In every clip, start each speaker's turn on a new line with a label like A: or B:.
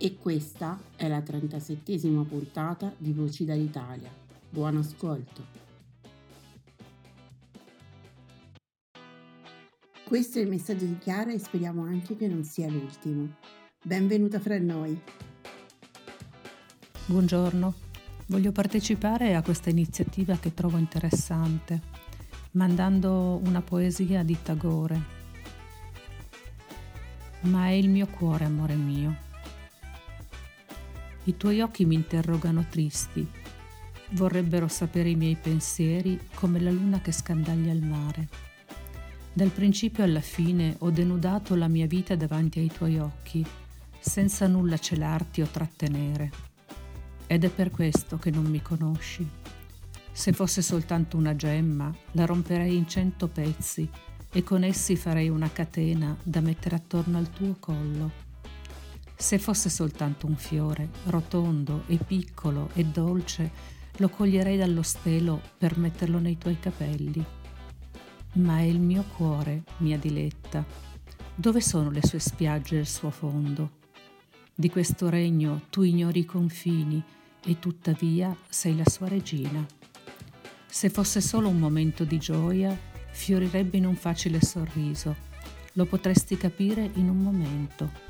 A: E questa è la 37esima puntata di Voci dall'Italia. Buon ascolto! Questo è il messaggio di Chiara e speriamo anche che non sia l'ultimo. Benvenuta fra noi!
B: Buongiorno, voglio partecipare a questa iniziativa che trovo interessante, mandando una poesia di Tagore. Ma è il mio cuore, amore mio i tuoi occhi mi interrogano tristi, vorrebbero sapere i miei pensieri come la luna che scandaglia il mare. Dal principio alla fine ho denudato la mia vita davanti ai tuoi occhi, senza nulla celarti o trattenere. Ed è per questo che non mi conosci. Se fosse soltanto una gemma, la romperei in cento pezzi e con essi farei una catena da mettere attorno al tuo collo se fosse soltanto un fiore, rotondo e piccolo e dolce, lo coglierei dallo stelo per metterlo nei tuoi capelli. Ma è il mio cuore, mia diletta. Dove sono le sue spiagge e il suo fondo? Di questo regno tu ignori i confini e tuttavia sei la sua regina. Se fosse solo un momento di gioia, fiorirebbe in un facile sorriso. Lo potresti capire in un momento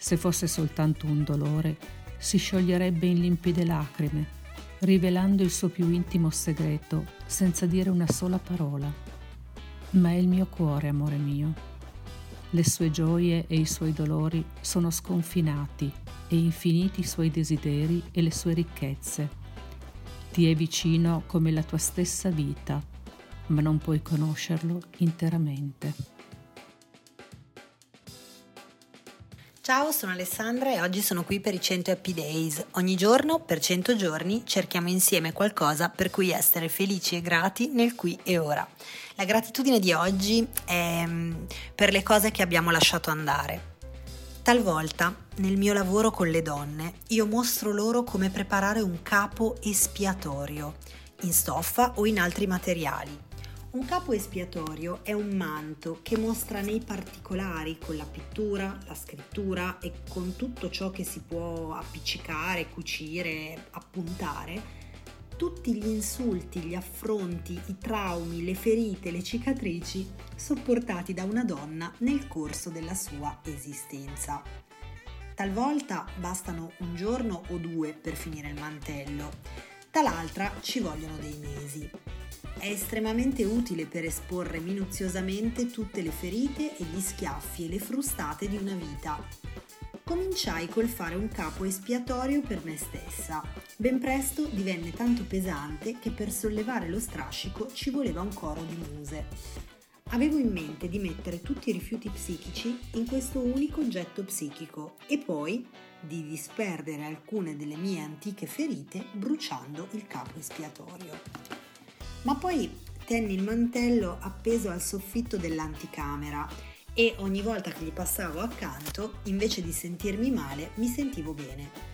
B: se fosse soltanto un dolore, si scioglierebbe in limpide lacrime, rivelando il suo più intimo segreto senza dire una sola parola. Ma è il mio cuore, amore mio. Le sue gioie e i suoi dolori sono sconfinati e infiniti i suoi desideri e le sue ricchezze. Ti è vicino come la tua stessa vita, ma non puoi conoscerlo interamente.
C: Ciao, sono Alessandra e oggi sono qui per i 100 Happy Days. Ogni giorno, per 100 giorni, cerchiamo insieme qualcosa per cui essere felici e grati nel qui e ora. La gratitudine di oggi è mm, per le cose che abbiamo lasciato andare. Talvolta, nel mio lavoro con le donne, io mostro loro come preparare un capo espiatorio, in stoffa o in altri materiali un capo espiatorio è un manto che mostra nei particolari, con la pittura, la scrittura e con tutto ciò che si può appiccicare, cucire, appuntare, tutti gli insulti, gli affronti, i traumi, le ferite, le cicatrici sopportati da una donna nel corso della sua esistenza. Talvolta bastano un giorno o due per finire il mantello, tal'altra ci vogliono dei mesi. È estremamente utile per esporre minuziosamente tutte le ferite e gli schiaffi e le frustate di una vita. Cominciai col fare un capo espiatorio per me stessa. Ben presto divenne tanto pesante che per sollevare lo strascico ci voleva un coro di muse. Avevo in mente di mettere tutti i rifiuti psichici in questo unico oggetto psichico e poi di disperdere alcune delle mie antiche ferite bruciando il capo espiatorio ma poi tenni il mantello appeso al soffitto dell'anticamera e ogni volta che gli passavo accanto, invece di sentirmi male, mi sentivo bene.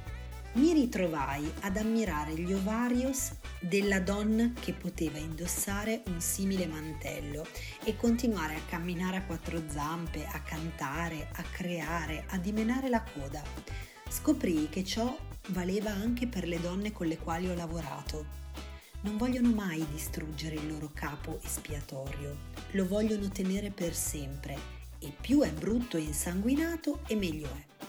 C: Mi ritrovai ad ammirare gli ovarios della donna che poteva indossare un simile mantello e continuare a camminare a quattro zampe, a cantare, a creare, a dimenare la coda Scoprì che ciò valeva anche per le donne con le quali ho lavorato. Non vogliono mai distruggere il loro capo espiatorio, lo vogliono tenere per sempre e più è brutto e insanguinato e meglio è.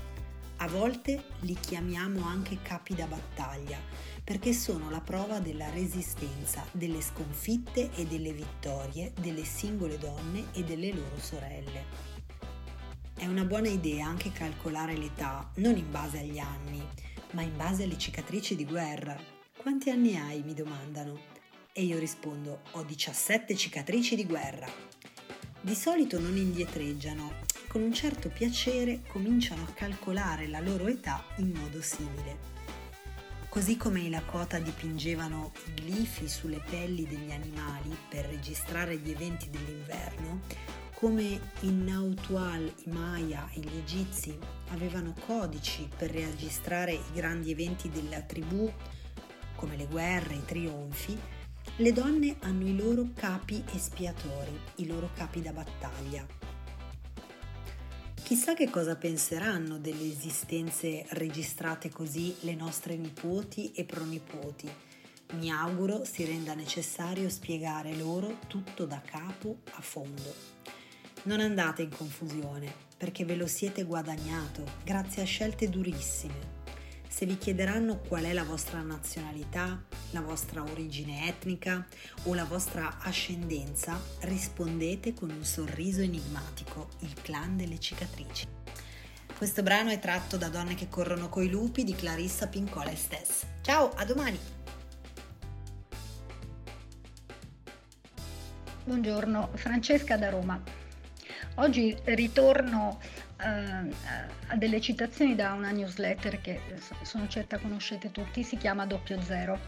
C: A volte li chiamiamo anche capi da battaglia perché sono la prova della resistenza, delle sconfitte e delle vittorie delle singole donne e delle loro sorelle. È una buona idea anche calcolare l'età, non in base agli anni, ma in base alle cicatrici di guerra. Quanti anni hai? mi domandano. E io rispondo, ho 17 cicatrici di guerra. Di solito non indietreggiano, con un certo piacere cominciano a calcolare la loro età in modo simile. Così come i Lakota dipingevano i glifi sulle pelli degli animali per registrare gli eventi dell'inverno, come in Nautual i Maya e gli Egizi avevano codici per registrare i grandi eventi della tribù, come le guerre, i trionfi, le donne hanno i loro capi espiatori, i loro capi da battaglia. Chissà che cosa penseranno delle esistenze registrate così le nostre nipoti e pronipoti. Mi auguro si renda necessario spiegare loro tutto da capo a fondo. Non andate in confusione, perché ve lo siete guadagnato grazie a scelte durissime. Se vi chiederanno qual è la vostra nazionalità, la vostra origine etnica o la vostra ascendenza, rispondete con un sorriso enigmatico, il clan delle cicatrici. Questo brano è tratto da Donne che corrono coi lupi di Clarissa Pincola Estes. Ciao, a domani!
D: Buongiorno, Francesca da Roma. Oggi ritorno a delle citazioni da una newsletter che sono certa conoscete tutti, si chiama Doppio Zero.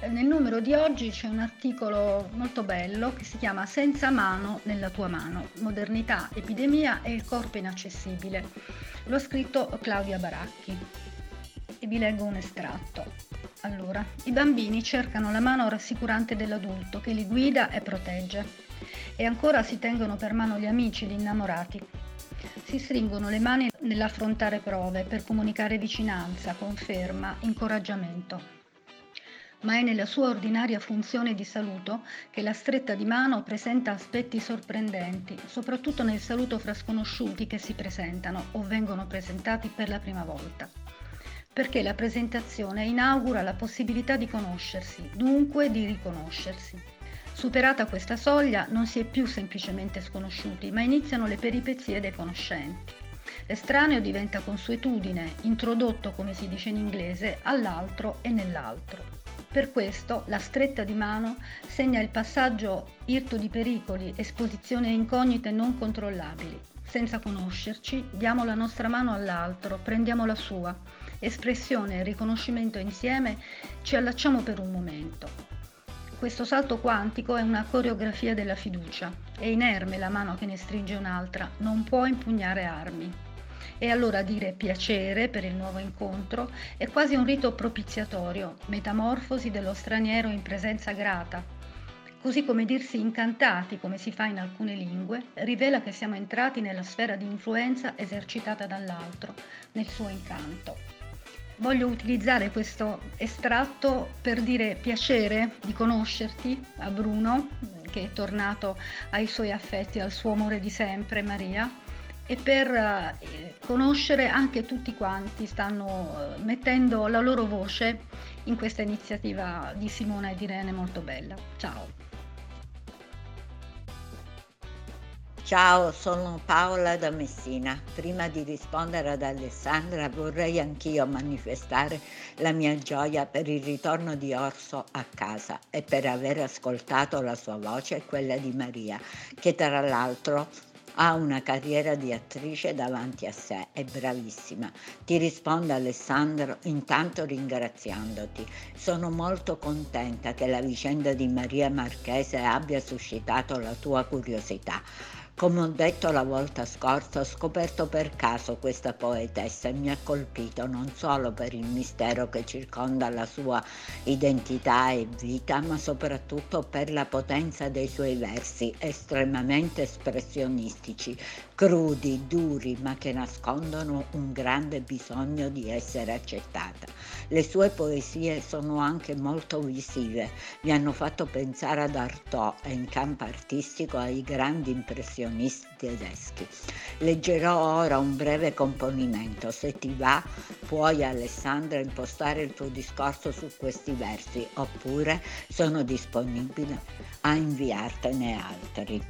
D: Eh, nel numero di oggi c'è un articolo molto bello che si chiama Senza mano nella tua mano, modernità, epidemia e il corpo inaccessibile. L'ho scritto Claudia Baracchi e vi leggo un estratto. Allora, i bambini cercano la mano rassicurante dell'adulto che li guida e protegge e ancora si tengono per mano gli amici, gli innamorati. Si stringono le mani nell'affrontare prove per comunicare vicinanza, conferma, incoraggiamento. Ma è nella sua ordinaria funzione di saluto che la stretta di mano presenta aspetti sorprendenti, soprattutto nel saluto fra sconosciuti che si presentano o vengono presentati per la prima volta perché la presentazione inaugura la possibilità di conoscersi, dunque di riconoscersi. Superata questa soglia non si è più semplicemente sconosciuti, ma iniziano le peripezie dei conoscenti. L'estraneo diventa consuetudine, introdotto, come si dice in inglese, all'altro e nell'altro. Per questo la stretta di mano segna il passaggio irto di pericoli, esposizione a incognite non controllabili. Senza conoscerci, diamo la nostra mano all'altro, prendiamo la sua. Espressione e riconoscimento insieme, ci allacciamo per un momento. Questo salto quantico è una coreografia della fiducia. È inerme la mano che ne stringe un'altra, non può impugnare armi. E allora dire piacere per il nuovo incontro è quasi un rito propiziatorio, metamorfosi dello straniero in presenza grata. Così come dirsi incantati, come si fa in alcune lingue, rivela che siamo entrati nella sfera di influenza esercitata dall'altro, nel suo incanto. Voglio utilizzare questo estratto per dire piacere di conoscerti a Bruno, che è tornato ai suoi affetti, al suo amore di sempre, Maria, e per eh, conoscere anche tutti quanti stanno eh, mettendo la loro voce in questa iniziativa di Simona e di Irene molto bella. Ciao!
E: Ciao, sono Paola da Messina. Prima di rispondere ad Alessandra vorrei anch'io manifestare la mia gioia per il ritorno di Orso a casa e per aver ascoltato la sua voce e quella di Maria, che tra l'altro ha una carriera di attrice davanti a sé, è bravissima. Ti risponde Alessandro intanto ringraziandoti. Sono molto contenta che la vicenda di Maria Marchese abbia suscitato la tua curiosità Come ho detto la volta scorsa, ho scoperto per caso questa poetessa e mi ha colpito non solo per il mistero che circonda la sua identità e vita, ma soprattutto per la potenza dei suoi versi estremamente espressionistici, crudi, duri, ma che nascondono un grande bisogno di essere accettata. Le sue poesie sono anche molto visive, mi hanno fatto pensare ad Artaud e in campo artistico ai grandi impressionisti tedeschi. Leggerò ora un breve componimento, se ti va puoi Alessandra impostare il tuo discorso su questi versi oppure sono disponibile a inviartene altri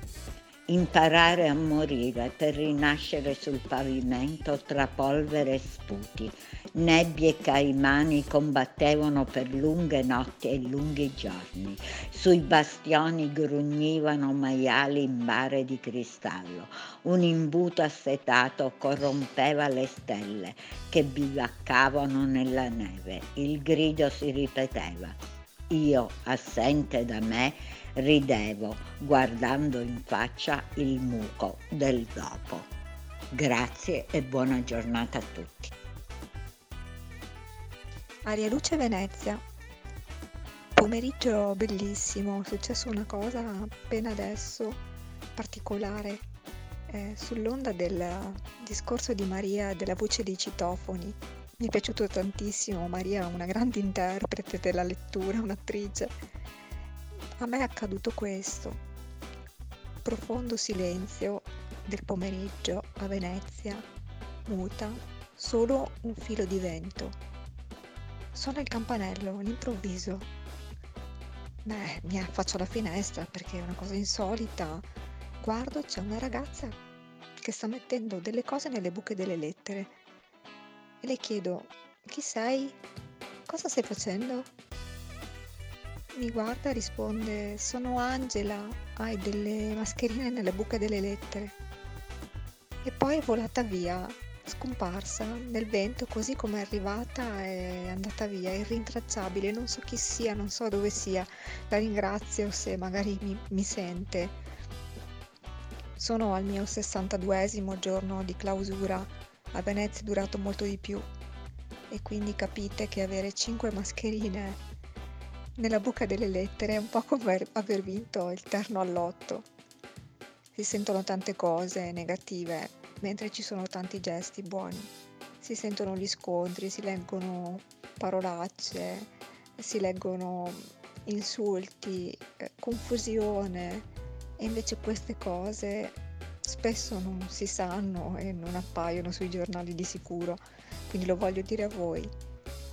E: imparare a morire per rinascere sul pavimento tra polvere e sputi. Nebbie e caimani combattevano per lunghe notti e lunghi giorni. Sui bastioni grugnivano maiali in bare di cristallo. Un imbuto assetato corrompeva le stelle che bivaccavano nella neve. Il grido si ripeteva. Io, assente da me, ridevo guardando in faccia il muco del dopo. Grazie e buona giornata a tutti.
F: Aria Luce Venezia. Pomeriggio bellissimo, è successo una cosa appena adesso particolare eh, sull'onda del discorso di Maria della voce dei citofoni. Mi è piaciuto tantissimo, Maria è una grande interprete della lettura, un'attrice a me è accaduto questo. Profondo silenzio del pomeriggio a Venezia, muta, solo un filo di vento. Suona il campanello all'improvviso. Beh, mi affaccio alla finestra perché è una cosa insolita. Guardo, c'è una ragazza che sta mettendo delle cose nelle buche delle lettere. E le chiedo, chi sei? Cosa stai facendo? Mi guarda e risponde: Sono Angela, hai delle mascherine nelle buche delle lettere. E poi è volata via, scomparsa nel vento, così come è arrivata è andata via, è irrintracciabile. Non so chi sia, non so dove sia. La ringrazio se magari mi, mi sente. Sono al mio 62esimo giorno di clausura. A Venezia è durato molto di più. E quindi capite che avere 5 mascherine nella buca delle lettere è un po' come aver vinto il terno all'otto. Si sentono tante cose negative, mentre ci sono tanti gesti buoni. Si sentono gli scontri, si leggono parolacce, si leggono insulti, eh, confusione e invece queste cose spesso non si sanno e non appaiono sui giornali di sicuro, quindi lo voglio dire a voi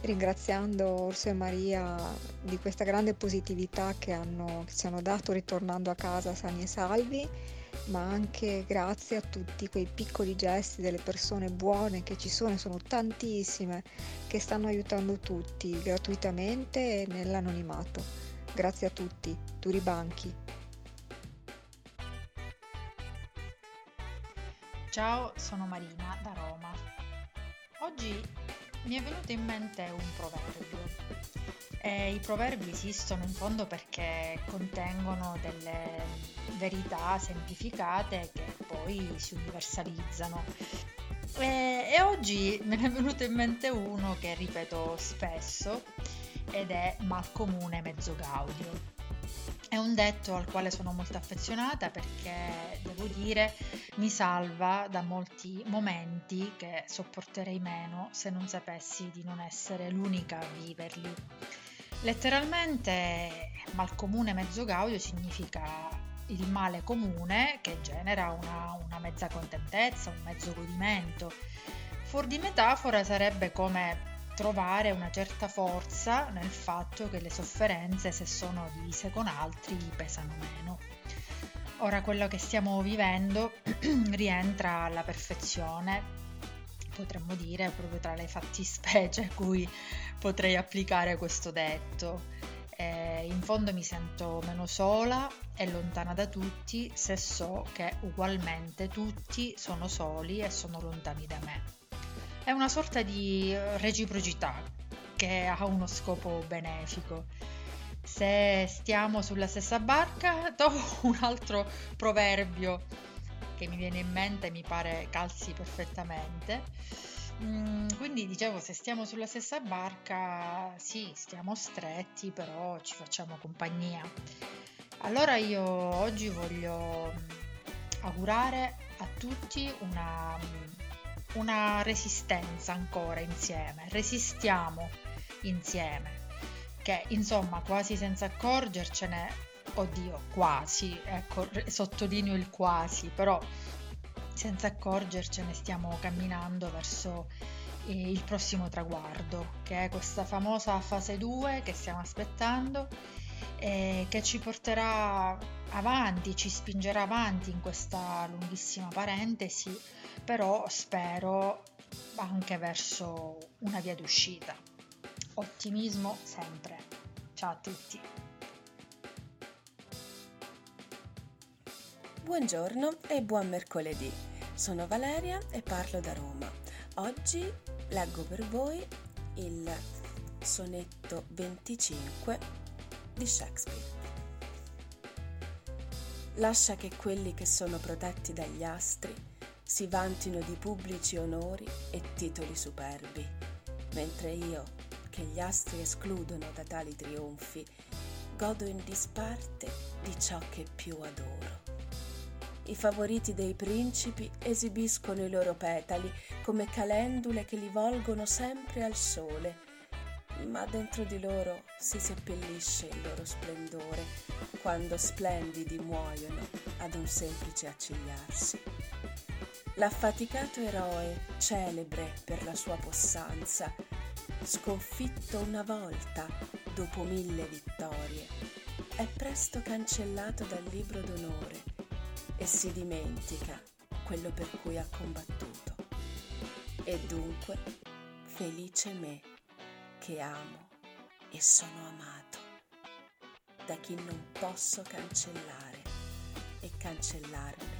F: ringraziando Orso e Maria di questa grande positività che, hanno, che ci hanno dato ritornando a casa sani e salvi, ma anche grazie a tutti quei piccoli gesti delle persone buone che ci sono, sono tantissime, che stanno aiutando tutti gratuitamente e nell'anonimato. Grazie a tutti, duri banchi.
G: Ciao, sono Marina da Roma. Oggi mi è venuto in mente un proverbio. E I proverbi esistono in fondo perché contengono delle verità semplificate che poi si universalizzano. E, e oggi me ne è venuto in mente uno che ripeto spesso ed è mal comune mezzo gaudio. È un detto al quale sono molto affezionata perché, devo dire, mi salva da molti momenti che sopporterei meno se non sapessi di non essere l'unica a viverli. Letteralmente, mal comune mezzo gaudio significa il male comune che genera una, una mezza contentezza, un mezzo godimento. Fuori di metafora sarebbe come trovare una certa forza nel fatto che le sofferenze, se sono divise con altri, pesano meno. Ora quello che stiamo vivendo rientra alla perfezione, potremmo dire proprio tra le fattispecie a cui potrei applicare questo detto. Eh, in fondo mi sento meno sola e lontana da tutti se so che ugualmente tutti sono soli e sono lontani da me. È una sorta di reciprocità che ha uno scopo benefico. Se stiamo sulla stessa barca, do un altro proverbio che mi viene in mente mi pare calzi perfettamente. Mm, quindi dicevo, se stiamo sulla stessa barca, sì, stiamo stretti, però ci facciamo compagnia. Allora io oggi voglio mm, augurare a tutti una, mm, una resistenza ancora insieme. Resistiamo insieme che insomma quasi senza accorgercene, oddio, quasi, ecco, sottolineo il quasi, però senza accorgercene stiamo camminando verso eh, il prossimo traguardo, che è questa famosa fase 2 che stiamo aspettando e che ci porterà avanti, ci spingerà avanti in questa lunghissima parentesi, però spero anche verso una via d'uscita. Ottimismo sempre. Ciao a tutti.
H: Buongiorno e buon mercoledì. Sono Valeria e parlo da Roma. Oggi leggo per voi il sonetto 25 di Shakespeare. Lascia che quelli che sono protetti dagli astri si vantino di pubblici onori e titoli superbi, mentre io, che gli astri escludono da tali trionfi, godo in disparte di ciò che più adoro. I favoriti dei principi esibiscono i loro petali come calendule che li volgono sempre al sole, ma dentro di loro si seppellisce il loro splendore quando splendidi muoiono ad un semplice accigliarsi. L'affaticato eroe, celebre per la sua possanza, sconfitto una volta dopo mille vittorie, è presto cancellato dal libro d'onore e si dimentica quello per cui ha combattuto. E dunque, felice me che amo e sono amato da chi non posso cancellare e cancellarmi